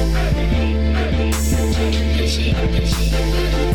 Thank you.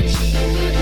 幸福。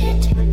shit.